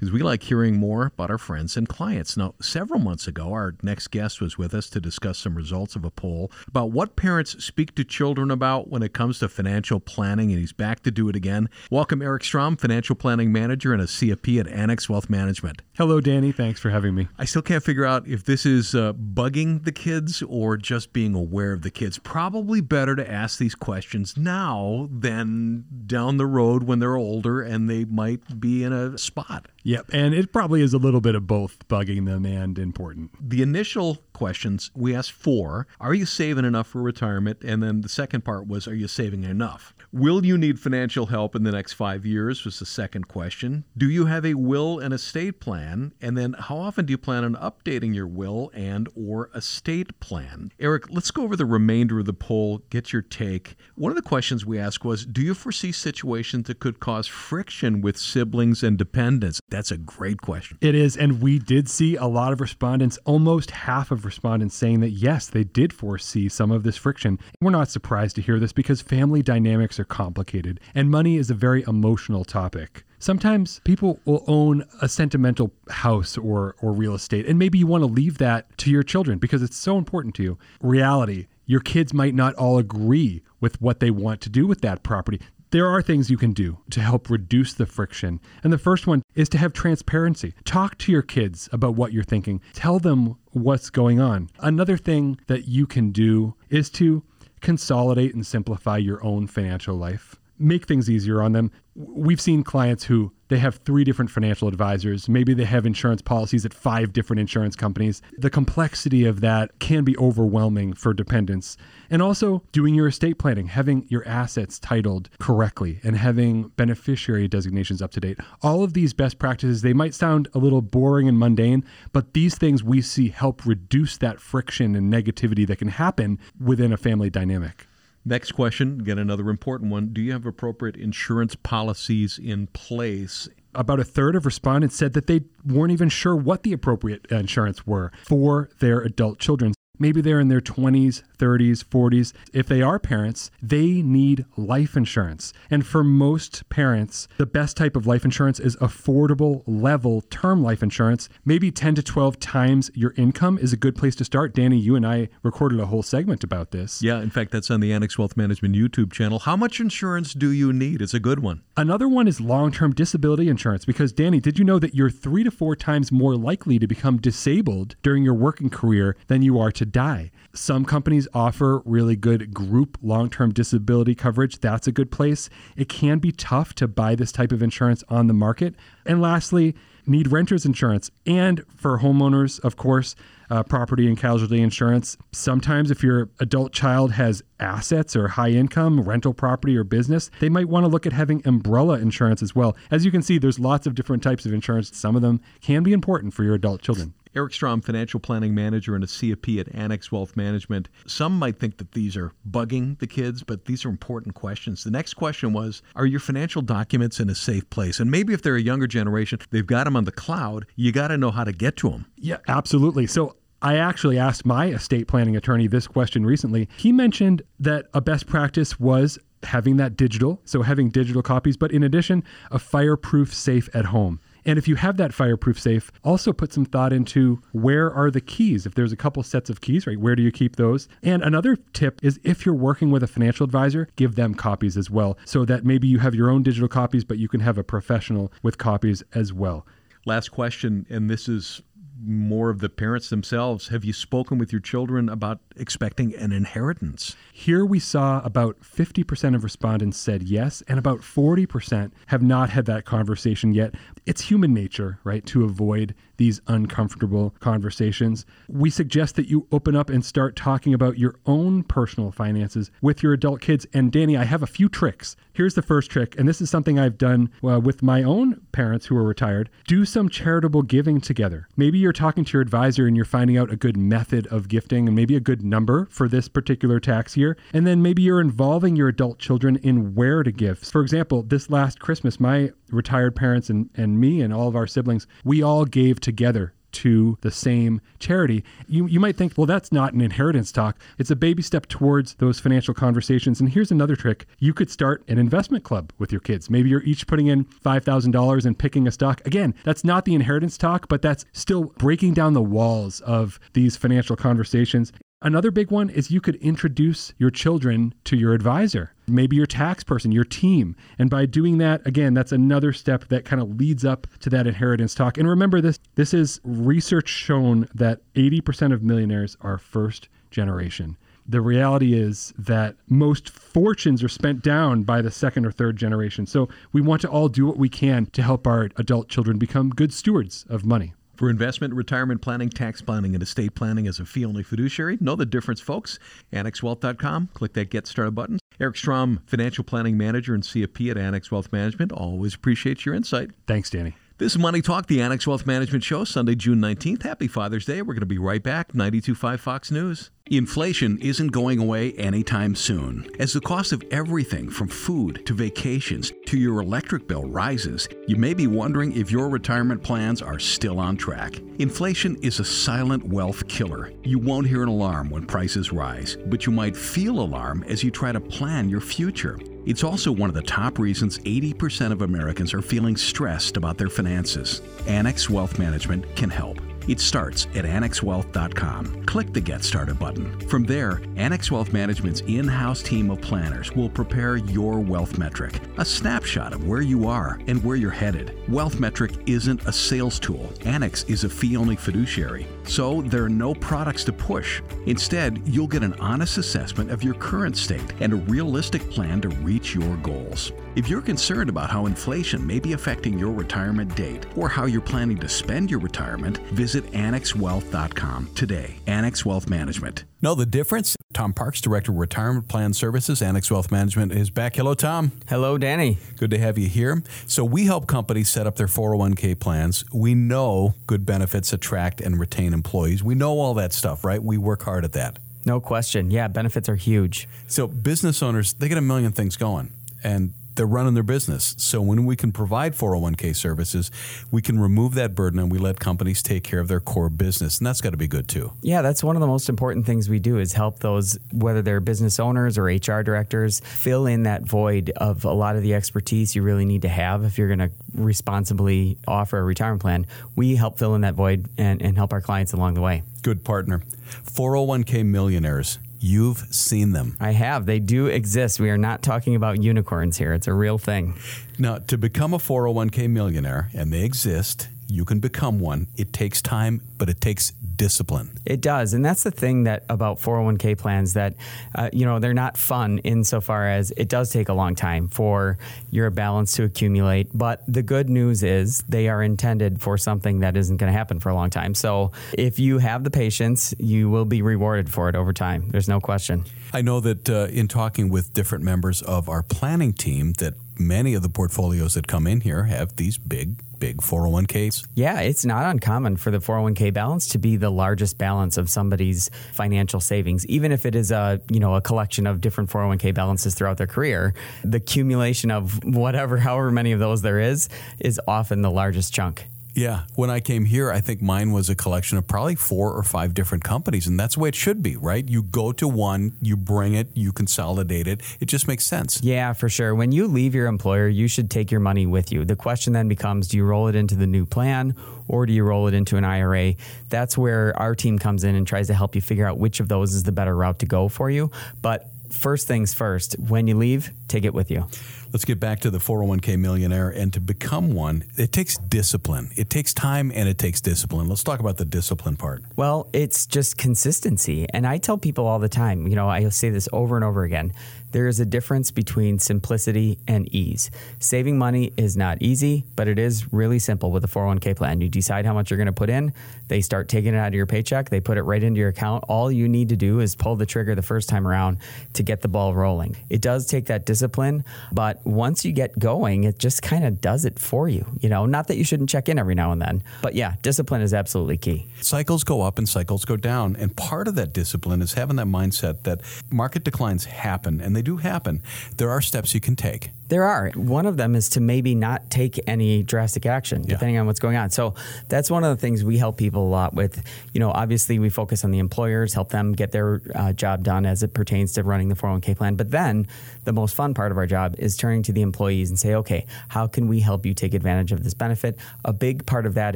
because we like hearing more about our friends and clients. Now, several months ago, our next guest was with us to discuss some results of a poll about what parents speak to children about when it comes to financial planning, and he's back to do it again. Welcome, Eric Strom, Financial Planning Manager and a CFP at Annex Wealth Management. Hello, Danny. Thanks for having me. I still can't figure out if this is uh, bugging the kids or just being aware of the kids. Probably better to ask these questions now than down the road when they're older and they might be in a spot. Yep, and it probably is a little bit of both bugging them and important. The initial questions we asked four Are you saving enough for retirement? And then the second part was Are you saving enough? Will you need financial help in the next five years? Was the second question. Do you have a will and estate plan? And then how often do you plan on updating your will and or estate plan? Eric, let's go over the remainder of the poll, get your take. One of the questions we asked was Do you foresee situations that could cause friction with siblings and dependents? That's a great question. It is. And we did see a lot of respondents, almost half of respondents saying that yes, they did foresee some of this friction. We're not surprised to hear this because family dynamics are complicated and money is a very emotional topic. Sometimes people will own a sentimental house or, or real estate, and maybe you want to leave that to your children because it's so important to you. Reality, your kids might not all agree with what they want to do with that property there are things you can do to help reduce the friction. And the first one is to have transparency. Talk to your kids about what you're thinking, tell them what's going on. Another thing that you can do is to consolidate and simplify your own financial life. Make things easier on them. We've seen clients who they have three different financial advisors. Maybe they have insurance policies at five different insurance companies. The complexity of that can be overwhelming for dependents. And also doing your estate planning, having your assets titled correctly and having beneficiary designations up to date. All of these best practices, they might sound a little boring and mundane, but these things we see help reduce that friction and negativity that can happen within a family dynamic. Next question, again, another important one. Do you have appropriate insurance policies in place? About a third of respondents said that they weren't even sure what the appropriate insurance were for their adult children. Maybe they're in their 20s, 30s, 40s. If they are parents, they need life insurance. And for most parents, the best type of life insurance is affordable level term life insurance. Maybe 10 to 12 times your income is a good place to start. Danny, you and I recorded a whole segment about this. Yeah, in fact, that's on the Annex Wealth Management YouTube channel. How much insurance do you need? It's a good one. Another one is long term disability insurance because, Danny, did you know that you're three to four times more likely to become disabled during your working career than you are to die? Some companies offer really good group long term disability coverage. That's a good place. It can be tough to buy this type of insurance on the market. And lastly, need renter's insurance. And for homeowners, of course, uh, property and casualty insurance. Sometimes, if your adult child has assets or high income, rental property, or business, they might want to look at having umbrella insurance as well. As you can see, there's lots of different types of insurance. Some of them can be important for your adult children. Eric Strom, financial planning manager and a CFP at Annex Wealth Management. Some might think that these are bugging the kids, but these are important questions. The next question was Are your financial documents in a safe place? And maybe if they're a younger generation, they've got them on the cloud, you got to know how to get to them. Yeah, absolutely. So I actually asked my estate planning attorney this question recently. He mentioned that a best practice was having that digital, so having digital copies, but in addition, a fireproof safe at home. And if you have that fireproof safe, also put some thought into where are the keys? If there's a couple sets of keys, right, where do you keep those? And another tip is if you're working with a financial advisor, give them copies as well, so that maybe you have your own digital copies, but you can have a professional with copies as well. Last question, and this is more of the parents themselves. Have you spoken with your children about expecting an inheritance? Here we saw about 50% of respondents said yes, and about 40% have not had that conversation yet. It's human nature, right, to avoid these uncomfortable conversations. We suggest that you open up and start talking about your own personal finances with your adult kids. And Danny, I have a few tricks. Here's the first trick, and this is something I've done uh, with my own parents who are retired. Do some charitable giving together. Maybe you're talking to your advisor and you're finding out a good method of gifting and maybe a good number for this particular tax year. And then maybe you're involving your adult children in where to give. For example, this last Christmas, my retired parents and, and me and all of our siblings, we all gave together to the same charity. You, you might think, well, that's not an inheritance talk. It's a baby step towards those financial conversations. And here's another trick you could start an investment club with your kids. Maybe you're each putting in $5,000 and picking a stock. Again, that's not the inheritance talk, but that's still breaking down the walls of these financial conversations. Another big one is you could introduce your children to your advisor, maybe your tax person, your team. And by doing that, again, that's another step that kind of leads up to that inheritance talk. And remember this this is research shown that 80% of millionaires are first generation. The reality is that most fortunes are spent down by the second or third generation. So we want to all do what we can to help our adult children become good stewards of money. For investment, retirement planning, tax planning, and estate planning as a fee only fiduciary, know the difference, folks. AnnexWealth.com. Click that Get Started button. Eric Strom, Financial Planning Manager and CFP at Annex Wealth Management. Always appreciate your insight. Thanks, Danny. This is Money Talk, the Annex Wealth Management Show, Sunday, June 19th. Happy Father's Day. We're going to be right back. 92.5 Fox News. Inflation isn't going away anytime soon. As the cost of everything from food to vacations to your electric bill rises, you may be wondering if your retirement plans are still on track. Inflation is a silent wealth killer. You won't hear an alarm when prices rise, but you might feel alarm as you try to plan your future. It's also one of the top reasons 80% of Americans are feeling stressed about their finances. Annex Wealth Management can help. It starts at annexwealth.com. Click the Get Started button. From there, Annex Wealth Management's in house team of planners will prepare your wealth metric, a snapshot of where you are and where you're headed. Wealth Metric isn't a sales tool, Annex is a fee only fiduciary, so there are no products to push. Instead, you'll get an honest assessment of your current state and a realistic plan to reach your goals. If you're concerned about how inflation may be affecting your retirement date or how you're planning to spend your retirement, visit annexwealth.com today. Annex Wealth Management. Know the difference? Tom Parks, Director of Retirement Plan Services, Annex Wealth Management, is back. Hello, Tom. Hello, Danny. Good to have you here. So, we help companies set up their 401k plans. We know good benefits attract and retain employees. We know all that stuff, right? We work hard at that. No question. Yeah, benefits are huge. So, business owners, they get a million things going. And they're running their business. So when we can provide 401k services, we can remove that burden and we let companies take care of their core business. And that's got to be good too. Yeah, that's one of the most important things we do is help those, whether they're business owners or HR directors, fill in that void of a lot of the expertise you really need to have if you're going to responsibly offer a retirement plan. We help fill in that void and, and help our clients along the way. Good partner. 401k millionaires. You've seen them. I have. They do exist. We are not talking about unicorns here. It's a real thing. Now, to become a 401k millionaire, and they exist, you can become one. It takes time, but it takes discipline. It does, and that's the thing that about 401k plans that uh, you know they're not fun insofar as it does take a long time for your balance to accumulate. But the good news is they are intended for something that isn't going to happen for a long time. So if you have the patience, you will be rewarded for it over time. There's no question. I know that uh, in talking with different members of our planning team, that many of the portfolios that come in here have these big big 401ks. Yeah, it's not uncommon for the 401k balance to be the largest balance of somebody's financial savings, even if it is a, you know, a collection of different 401k balances throughout their career. The accumulation of whatever <laughs> however many of those there is is often the largest chunk. Yeah. When I came here, I think mine was a collection of probably four or five different companies. And that's the way it should be, right? You go to one, you bring it, you consolidate it. It just makes sense. Yeah, for sure. When you leave your employer, you should take your money with you. The question then becomes do you roll it into the new plan or do you roll it into an IRA? That's where our team comes in and tries to help you figure out which of those is the better route to go for you. But first things first, when you leave, take it with you. Let's get back to the 401k millionaire. And to become one, it takes discipline. It takes time and it takes discipline. Let's talk about the discipline part. Well, it's just consistency. And I tell people all the time, you know, I say this over and over again. There is a difference between simplicity and ease. Saving money is not easy, but it is really simple with a 401k plan. You decide how much you're going to put in, they start taking it out of your paycheck, they put it right into your account. All you need to do is pull the trigger the first time around to get the ball rolling. It does take that discipline, but once you get going, it just kind of does it for you. You know, not that you shouldn't check in every now and then, but yeah, discipline is absolutely key. Cycles go up and cycles go down. And part of that discipline is having that mindset that market declines happen and they do happen. There are steps you can take. There are. One of them is to maybe not take any drastic action, depending yeah. on what's going on. So that's one of the things we help people a lot with. You know, obviously we focus on the employers, help them get their uh, job done as it pertains to running the 401k plan. But then the most fun part of our job is turning to the employees and say, okay, how can we help you take advantage of this benefit? A big part of that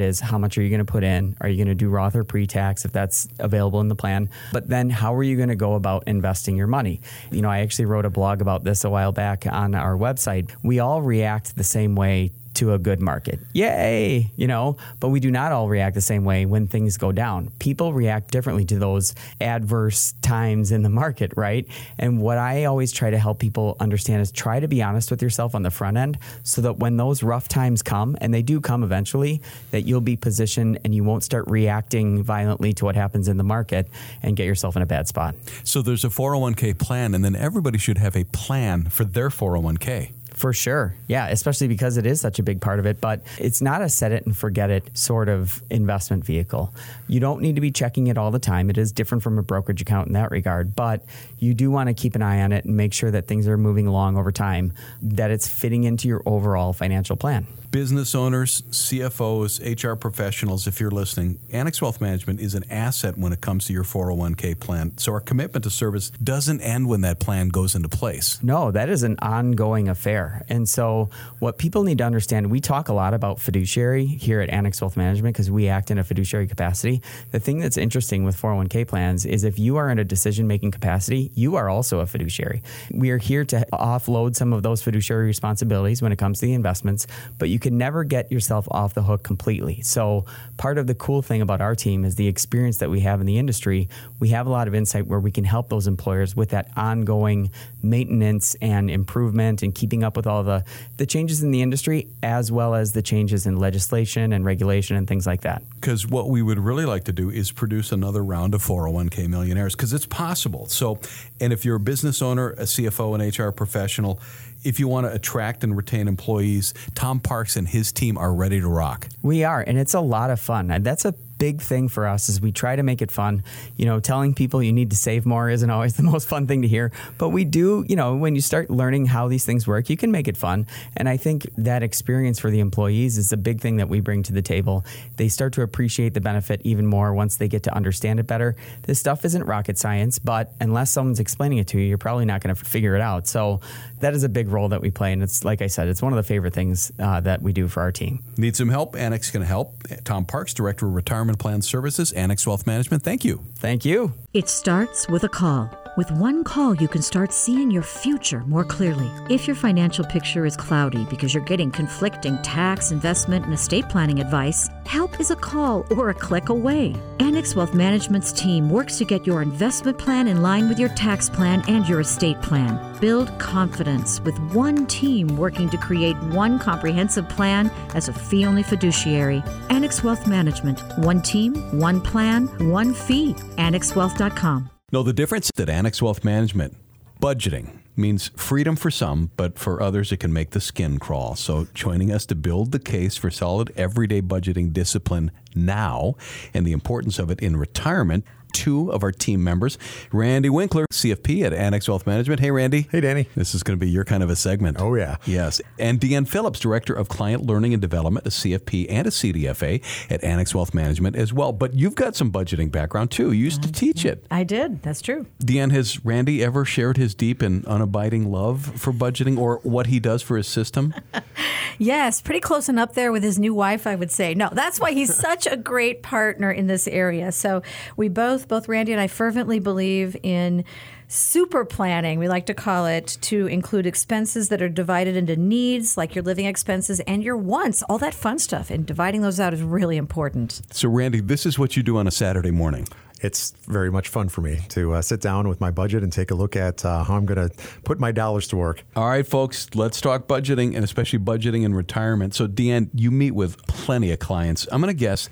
is how much are you going to put in? Are you going to do Roth or pre-tax if that's available in the plan? But then how are you going to go about investing your money? You know, I actually wrote a blog about this a while back on our website, we all react the same way to a good market. Yay, you know, but we do not all react the same way when things go down. People react differently to those adverse times in the market, right? And what I always try to help people understand is try to be honest with yourself on the front end so that when those rough times come, and they do come eventually, that you'll be positioned and you won't start reacting violently to what happens in the market and get yourself in a bad spot. So there's a 401k plan, and then everybody should have a plan for their 401k. For sure. Yeah, especially because it is such a big part of it. But it's not a set it and forget it sort of investment vehicle. You don't need to be checking it all the time. It is different from a brokerage account in that regard. But you do want to keep an eye on it and make sure that things are moving along over time, that it's fitting into your overall financial plan business owners, CFOs, HR professionals, if you're listening, Annex Wealth Management is an asset when it comes to your 401k plan. So our commitment to service doesn't end when that plan goes into place. No, that is an ongoing affair. And so what people need to understand, we talk a lot about fiduciary here at Annex Wealth Management because we act in a fiduciary capacity. The thing that's interesting with 401k plans is if you are in a decision making capacity, you are also a fiduciary. We are here to offload some of those fiduciary responsibilities when it comes to the investments, but you you can never get yourself off the hook completely. So, part of the cool thing about our team is the experience that we have in the industry. We have a lot of insight where we can help those employers with that ongoing maintenance and improvement and keeping up with all the, the changes in the industry as well as the changes in legislation and regulation and things like that. Because what we would really like to do is produce another round of 401k millionaires because it's possible. So, and if you're a business owner, a CFO, an HR professional, if you want to attract and retain employees, Tom Parks and his team are ready to rock. We are, and it's a lot of fun. That's a big thing for us is we try to make it fun. You know, telling people you need to save more isn't always <laughs> the most fun thing to hear, but we do, you know, when you start learning how these things work, you can make it fun. And I think that experience for the employees is a big thing that we bring to the table. They start to appreciate the benefit even more once they get to understand it better. This stuff isn't rocket science, but unless someone's explaining it to you, you're probably not going to figure it out. So that is a big role that we play. And it's, like I said, it's one of the favorite things uh, that we do for our team. Need some help? Annex can help. Tom Parks, Director of Retirement Plan Services, Annex Wealth Management. Thank you. Thank you. It starts with a call With one call, you can start seeing your future more clearly. If your financial picture is cloudy because you're getting conflicting tax, investment, and estate planning advice, help is a call or a click away. Annex Wealth Management's team works to get your investment plan in line with your tax plan and your estate plan. Build confidence with one team working to create one comprehensive plan as a fee only fiduciary. Annex Wealth Management. One team, one plan, one fee. AnnexWealth.com. Know the difference that Annex Wealth Management? Budgeting means freedom for some, but for others, it can make the skin crawl. So, joining us to build the case for solid everyday budgeting discipline now and the importance of it in retirement two of our team members. Randy Winkler, CFP at Annex Wealth Management. Hey, Randy. Hey, Danny. This is going to be your kind of a segment. Oh, yeah. Yes. And Deanne Phillips, Director of Client Learning and Development, a CFP and a CDFA at Annex Wealth Management as well. But you've got some budgeting background too. You used to teach it. I did. That's true. Deanne, has Randy ever shared his deep and unabiding love for budgeting or what he does for his system? <laughs> yes, pretty close and up there with his new wife, I would say. No, that's why he's such a great partner in this area. So we both, both Randy and I, fervently believe in super planning, we like to call it, to include expenses that are divided into needs, like your living expenses, and your wants, all that fun stuff. And dividing those out is really important. So, Randy, this is what you do on a Saturday morning it's very much fun for me to uh, sit down with my budget and take a look at uh, how I'm going to put my dollars to work. All right, folks, let's talk budgeting and especially budgeting in retirement. So, Deanne, you meet with plenty of clients. I'm going to guess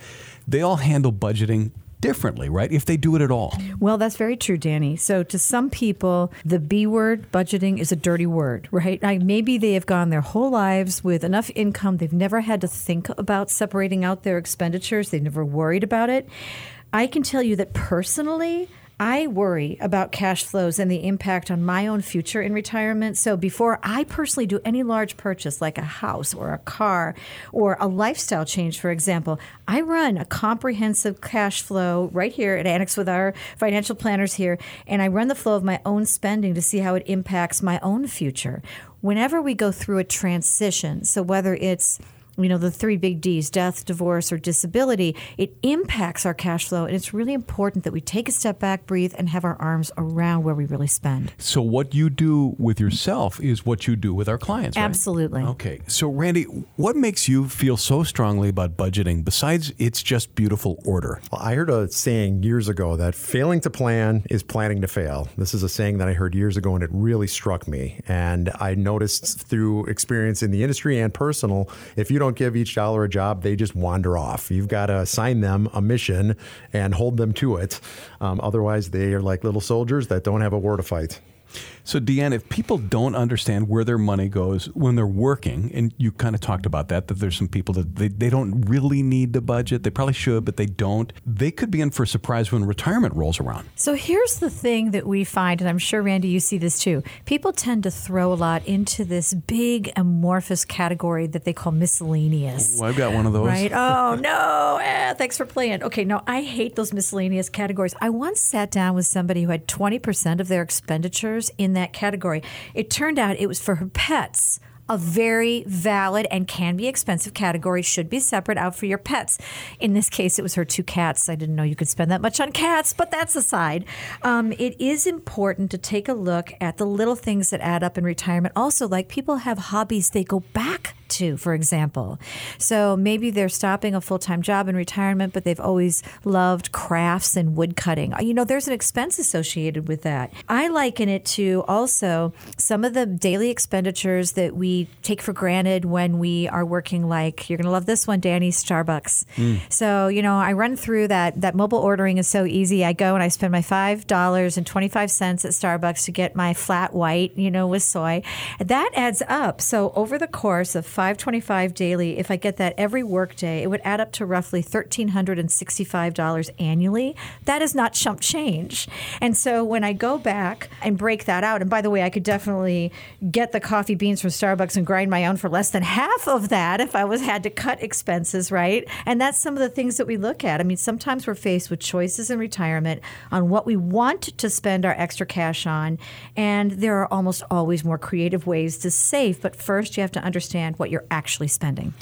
they all handle budgeting differently, right? If they do it at all. Well, that's very true, Danny. So to some people, the B word, budgeting, is a dirty word, right? Like maybe they have gone their whole lives with enough income, they've never had to think about separating out their expenditures, they've never worried about it. I can tell you that personally, I worry about cash flows and the impact on my own future in retirement. So before I personally do any large purchase like a house or a car or a lifestyle change, for example, I run a comprehensive cash flow right here at Annex with our financial planners here, and I run the flow of my own spending to see how it impacts my own future. Whenever we go through a transition, so whether it's you know, the three big D's death, divorce, or disability, it impacts our cash flow. And it's really important that we take a step back, breathe, and have our arms around where we really spend. So, what you do with yourself is what you do with our clients, right? Absolutely. Okay. So, Randy, what makes you feel so strongly about budgeting besides it's just beautiful order? Well, I heard a saying years ago that failing to plan is planning to fail. This is a saying that I heard years ago, and it really struck me. And I noticed through experience in the industry and personal, if you don't don't give each dollar a job, they just wander off. You've got to assign them a mission and hold them to it. Um, otherwise, they are like little soldiers that don't have a war to fight. So, Deanne, if people don't understand where their money goes when they're working, and you kind of talked about that, that there's some people that they, they don't really need the budget. They probably should, but they don't. They could be in for a surprise when retirement rolls around. So, here's the thing that we find, and I'm sure, Randy, you see this too. People tend to throw a lot into this big amorphous category that they call miscellaneous. Oh, I've got one of those. Right? Oh, <laughs> no. Eh, thanks for playing. Okay, no, I hate those miscellaneous categories. I once sat down with somebody who had 20% of their expenditures in that category. It turned out it was for her pets a very valid and can be expensive category should be separate out for your pets. In this case, it was her two cats. I didn't know you could spend that much on cats, but that's aside. Um, it is important to take a look at the little things that add up in retirement. Also, like people have hobbies they go back to, for example. So maybe they're stopping a full time job in retirement, but they've always loved crafts and wood cutting. You know, there's an expense associated with that. I liken it to also some of the daily expenditures that we take for granted when we are working, like, you're going to love this one, Danny, Starbucks. Mm. So, you know, I run through that. That mobile ordering is so easy. I go and I spend my $5.25 at Starbucks to get my flat white, you know, with soy. That adds up. So over the course of 525 daily, if I get that every workday, it would add up to roughly $1,365 annually. That is not chump change. And so when I go back and break that out, and by the way, I could definitely get the coffee beans from Starbucks and grind my own for less than half of that if I was had to cut expenses, right? And that's some of the things that we look at. I mean, sometimes we're faced with choices in retirement on what we want to spend our extra cash on, and there are almost always more creative ways to save. But first, you have to understand what what you're actually spending.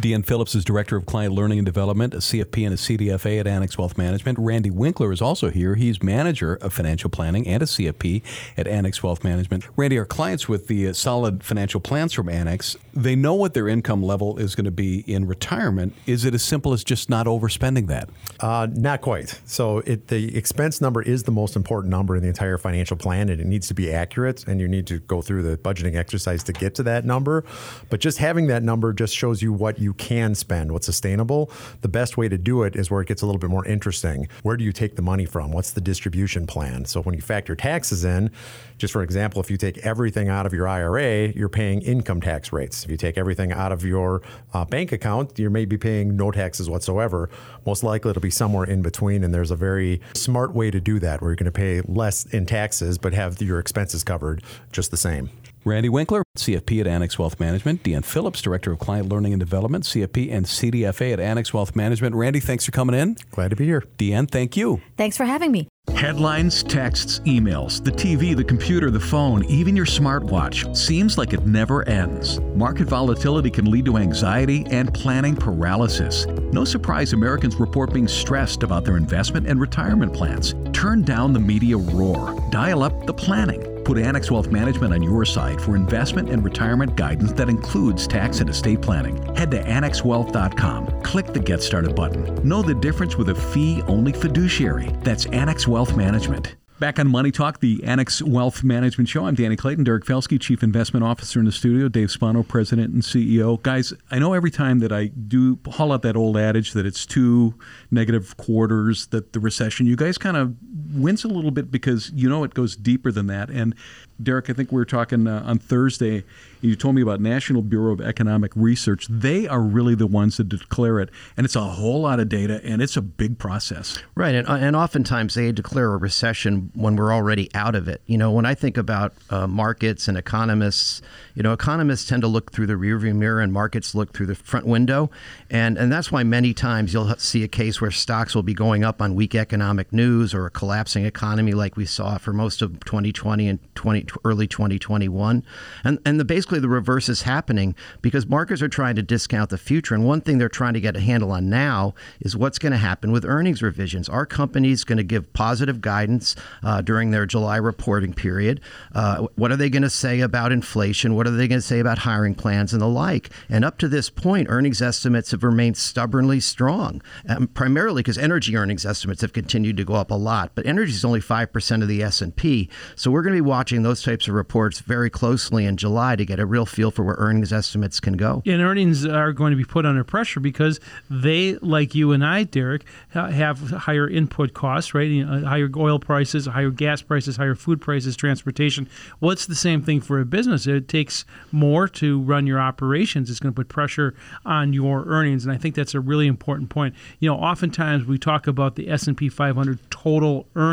Deanne Phillips is Director of Client Learning and Development, a CFP and a CDFA at Annex Wealth Management. Randy Winkler is also here. He's Manager of Financial Planning and a CFP at Annex Wealth Management. Randy, our clients with the uh, solid financial plans from Annex, they know what their income level is going to be in retirement. Is it as simple as just not overspending that? Uh, not quite. So it, the expense number is the most important number in the entire financial plan, and it needs to be accurate, and you need to go through the budgeting exercise to get to that number. But just having that number just shows you what you can spend, what's sustainable. The best way to do it is where it gets a little bit more interesting. Where do you take the money from? What's the distribution plan? So when you factor taxes in, just for example, if you take everything out of your IRA, you're paying income tax rates. If you take everything out of your uh, bank account, you may be paying no taxes whatsoever. Most likely it'll be somewhere in between, and there's a very smart way to do that where you're going to pay less in taxes but have your expenses covered just the same. Randy Winkler, CFP at Annex Wealth Management. Deanne Phillips, Director of Client Learning and Development, CFP and CDFA at Annex Wealth Management. Randy, thanks for coming in. Glad to be here. Deanne, thank you. Thanks for having me. Headlines, texts, emails, the TV, the computer, the phone, even your smartwatch. Seems like it never ends. Market volatility can lead to anxiety and planning paralysis. No surprise Americans report being stressed about their investment and retirement plans. Turn down the media roar. Dial up the planning. Put Annex Wealth Management on your side for investment and retirement guidance that includes tax and estate planning. Head to annexwealth.com. Click the Get Started button. Know the difference with a fee only fiduciary. That's Annex Wealth Management. Back on Money Talk, the Annex Wealth Management Show. I'm Danny Clayton, Derek Felske, Chief Investment Officer in the studio, Dave Spano, President and CEO. Guys, I know every time that I do haul out that old adage that it's two negative quarters, that the recession, you guys kind of wince a little bit because you know it goes deeper than that. And Derek, I think we were talking uh, on Thursday. You told me about National Bureau of Economic Research. They are really the ones that declare it, and it's a whole lot of data, and it's a big process. Right, and, and oftentimes they declare a recession when we're already out of it. You know, when I think about uh, markets and economists, you know, economists tend to look through the rearview mirror, and markets look through the front window, and and that's why many times you'll see a case where stocks will be going up on weak economic news or a collapsing economy, like we saw for most of 2020 and 20 early 2021, and and the basically the reverse is happening because markets are trying to discount the future. And one thing they're trying to get a handle on now is what's going to happen with earnings revisions. Are companies going to give positive guidance uh, during their July reporting period? Uh, what are they going to say about inflation? What are they going to say about hiring plans and the like? And up to this point, earnings estimates have remained stubbornly strong, um, primarily because energy earnings estimates have continued to go up a lot. But energy is only five percent of the S and P, so we're going to be watching those types of reports very closely in July to get a real feel for where earnings estimates can go. And earnings are going to be put under pressure because they, like you and I, Derek, have higher input costs, right? Higher oil prices, higher gas prices, higher food prices, transportation. Well, it's the same thing for a business. It takes more to run your operations. It's going to put pressure on your earnings, and I think that's a really important point. You know, oftentimes we talk about the S&P 500 total earnings.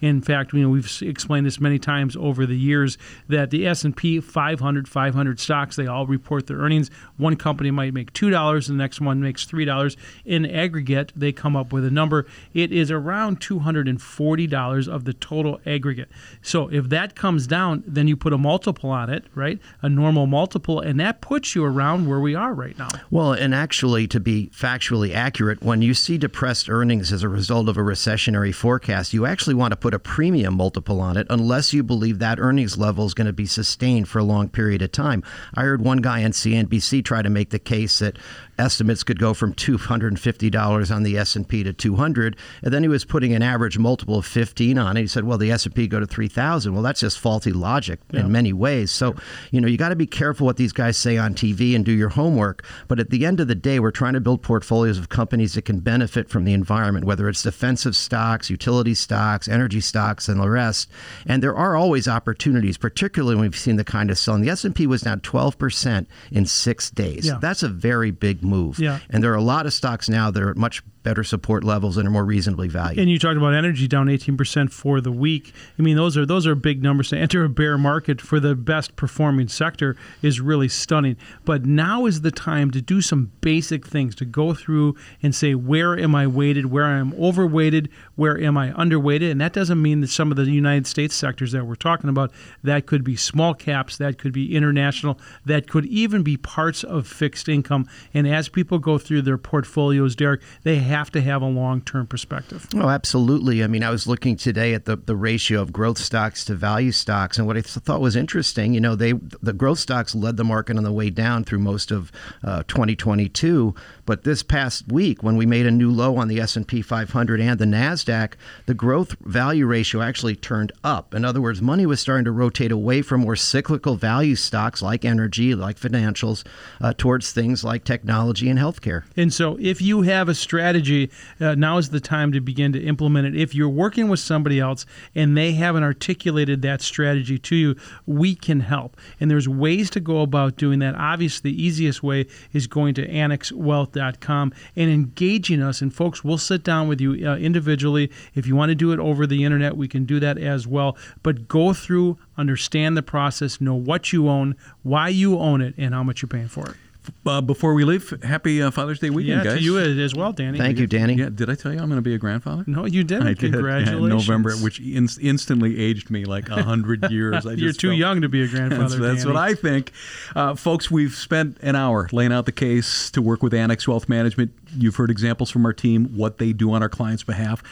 In fact, you know, we've explained this many times over the years that the S&P 500 500 stocks they all report their earnings. One company might make two dollars, the next one makes three dollars. In aggregate, they come up with a number. It is around two hundred and forty dollars of the total aggregate. So if that comes down, then you put a multiple on it, right? A normal multiple, and that puts you around where we are right now. Well, and actually, to be factually accurate, when you see depressed earnings as a result of a recessionary forecast, you actually want to put a premium multiple on it unless you believe that earnings level is going to be sustained for a long period of time. I heard one guy on CNBC try to make the case that estimates could go from $250 on the S&P to 200 and then he was putting an average multiple of 15 on it. He said well the S&P go to 3000 well that's just faulty logic yeah. in many ways. So you know you got to be careful what these guys say on TV and do your homework. But at the end of the day we're trying to build portfolios of companies that can benefit from the environment whether it's defensive stocks utility stocks energy stocks and the rest. And there are always opportunities particularly when we've seen the kind of selling. The S&P was down 12% in 6 days. Yeah. that's a very big move. Yeah. And there are a lot of stocks now that are much better support levels and are more reasonably valued. And you talked about energy down 18% for the week. I mean, those are those are big numbers. To enter a bear market for the best performing sector is really stunning. But now is the time to do some basic things to go through and say where am I weighted, where I am overweighted, where am I underweighted, and that doesn't mean that some of the United States sectors that we're talking about that could be small caps, that could be international, that could even be parts of fixed income. And as people go through their portfolios, Derek, they have to have a long term perspective. Oh, absolutely. I mean, I was looking today at the, the ratio of growth stocks to value stocks, and what I thought was interesting, you know, they the growth stocks led the market on the way down through most of uh, 2022, but this past week, when we made a new low on the S&P 500 and the Nasdaq, the growth value ratio actually turned up. In other words, money was starting to rotate away from more cyclical value stocks like energy, like financials, uh, towards things like technology and healthcare. And so, if you have a strategy, uh, now is the time to begin to implement it. If you're working with somebody else and they haven't articulated that strategy to you, we can help. And there's ways to go about doing that. Obviously, the easiest way is going to annexwealth.com and engaging us. And folks, we'll sit down with you uh, individually. If you want to do it over the internet, we can do that as well. But go through, understand the process, know what you own, why you own it, and how much you're paying for it. Uh, before we leave, happy uh, Father's Day weekend, yeah, guys. to you as well, Danny. Thank you, Danny. Yeah, did I tell you I'm going to be a grandfather? No, you didn't. I did. Congratulations. Yeah, in November, which in- instantly aged me like a hundred <laughs> years. I You're too felt- young to be a grandfather. That's, that's Danny. what I think. Uh, folks, we've spent an hour laying out the case to work with Annex Wealth Management. You've heard examples from our team, what they do on our clients' behalf.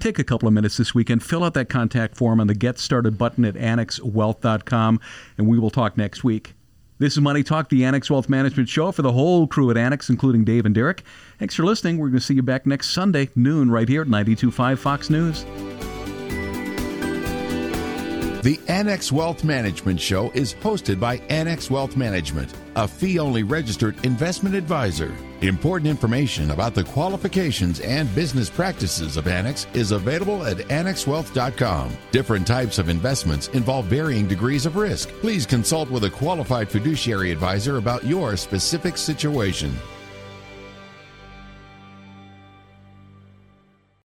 Take a couple of minutes this weekend, fill out that contact form on the Get Started button at annexwealth.com, and we will talk next week. This is Money Talk, the Annex Wealth Management Show for the whole crew at Annex, including Dave and Derek. Thanks for listening. We're going to see you back next Sunday, noon, right here at 92.5 Fox News. The Annex Wealth Management Show is hosted by Annex Wealth Management, a fee only registered investment advisor. Important information about the qualifications and business practices of Annex is available at annexwealth.com. Different types of investments involve varying degrees of risk. Please consult with a qualified fiduciary advisor about your specific situation.